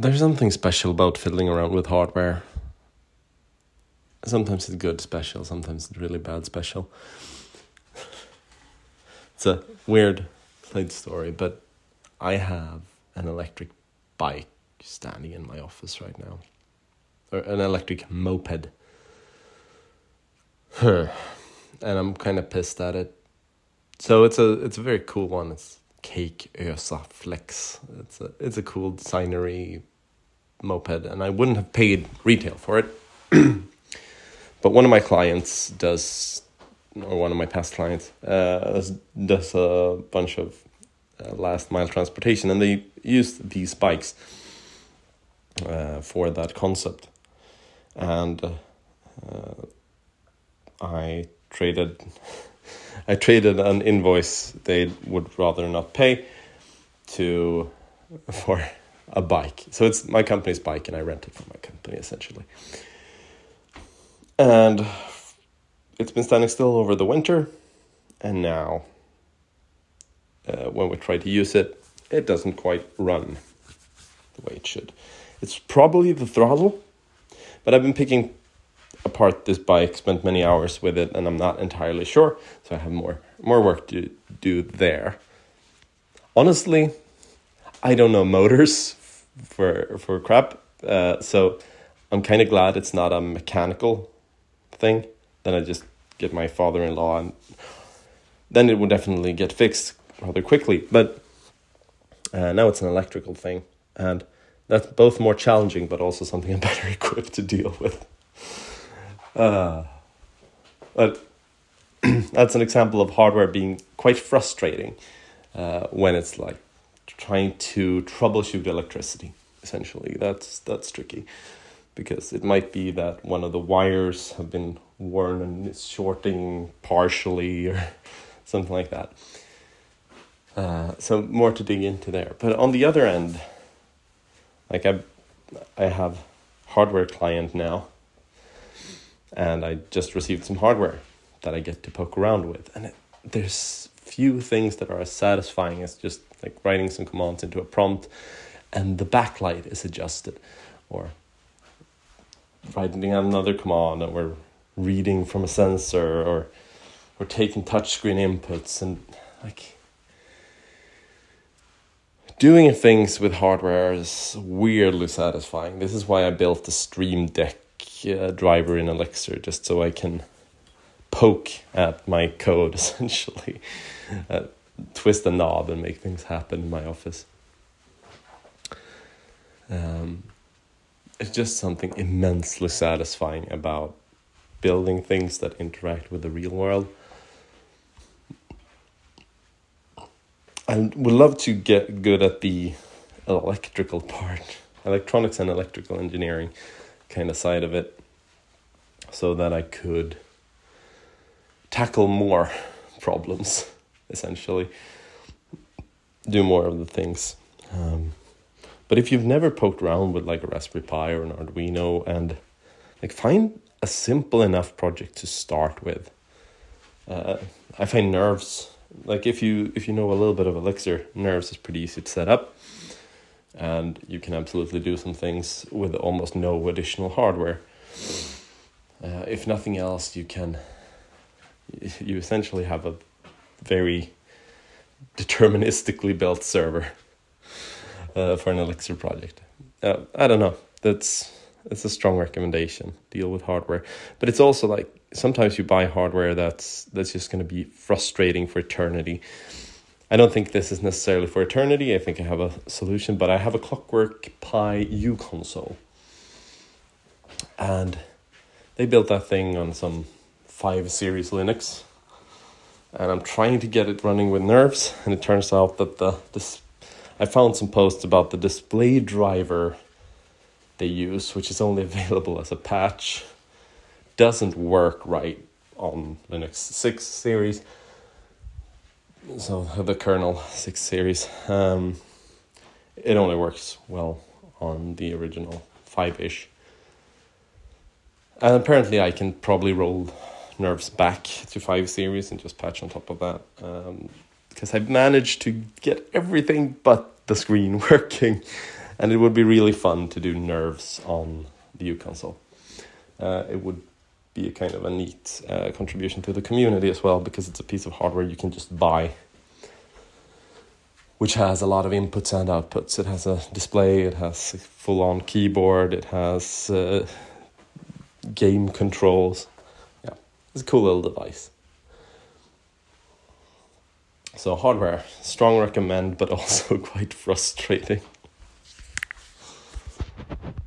there's something special about fiddling around with hardware. Sometimes it's good special, sometimes it's really bad special. it's a weird side story, but I have an electric bike standing in my office right now, or an electric moped. and I'm kind of pissed at it. So it's a it's a very cool one. It's Cake Ösa Flex. It's a it's a cool designery moped, and I wouldn't have paid retail for it. but one of my clients does, or one of my past clients uh, does a bunch of uh, last mile transportation, and they use these bikes uh, for that concept. And uh, I traded I traded an invoice they would rather not pay to for a bike. So it's my company's bike, and I rent it from my company essentially. And it's been standing still over the winter, and now uh, when we try to use it, it doesn't quite run the way it should. It's probably the throttle, but I've been picking apart this bike, spent many hours with it, and I'm not entirely sure. So I have more more work to do there. Honestly, I don't know motors for for crap, uh, so I'm kind of glad it's not a mechanical thing. Then I just get my father in law, and then it would definitely get fixed rather quickly. But uh, now it's an electrical thing, and that's both more challenging, but also something I'm better equipped to deal with. Uh, but that's an example of hardware being quite frustrating uh, when it's like trying to troubleshoot electricity. Essentially, that's that's tricky because it might be that one of the wires have been worn and is shorting partially or something like that. Uh, so more to dig into there. But on the other end, like I, I have hardware client now and I just received some hardware that I get to poke around with. And it, there's few things that are as satisfying as just like writing some commands into a prompt and the backlight is adjusted or writing another command or reading from a sensor or or taking touchscreen inputs and like doing things with hardware is weirdly satisfying. This is why I built the Stream Deck uh, driver in Elixir just so I can poke at my code essentially, uh, twist a knob and make things happen in my office. Um, it's just something immensely satisfying about building things that interact with the real world. I would love to get good at the electrical part, electronics and electrical engineering kind of side of it so that I could tackle more problems essentially. Do more of the things. Um, but if you've never poked around with like a raspberry pi or an arduino and like find a simple enough project to start with uh, i find nerves like if you if you know a little bit of elixir nerves is pretty easy to set up. And you can absolutely do some things with almost no additional hardware. Uh, if nothing else, you can you essentially have a very deterministically built server uh, for an Elixir project. Uh, I don't know. That's it's a strong recommendation. Deal with hardware, but it's also like sometimes you buy hardware that's that's just going to be frustrating for eternity I don't think this is necessarily for eternity. I think I have a solution, but I have a Clockwork Pi uConsole. And they built that thing on some 5 series Linux. And I'm trying to get it running with nerves, and it turns out that the this I found some posts about the display driver they use, which is only available as a patch, doesn't work right on Linux 6 series. So the kernel 6 series. Um, it only works well on the original 5-ish and apparently i can probably roll nerves back to 5 series and just patch on top of that um, because i've managed to get everything but the screen working and it would be really fun to do nerves on the uConsole. Uh, it would be a kind of a neat uh, contribution to the community as well because it's a piece of hardware you can just buy which has a lot of inputs and outputs. It has a display, it has a full on keyboard, it has uh, game controls. It's a cool little device. So, hardware, strong recommend, but also quite frustrating.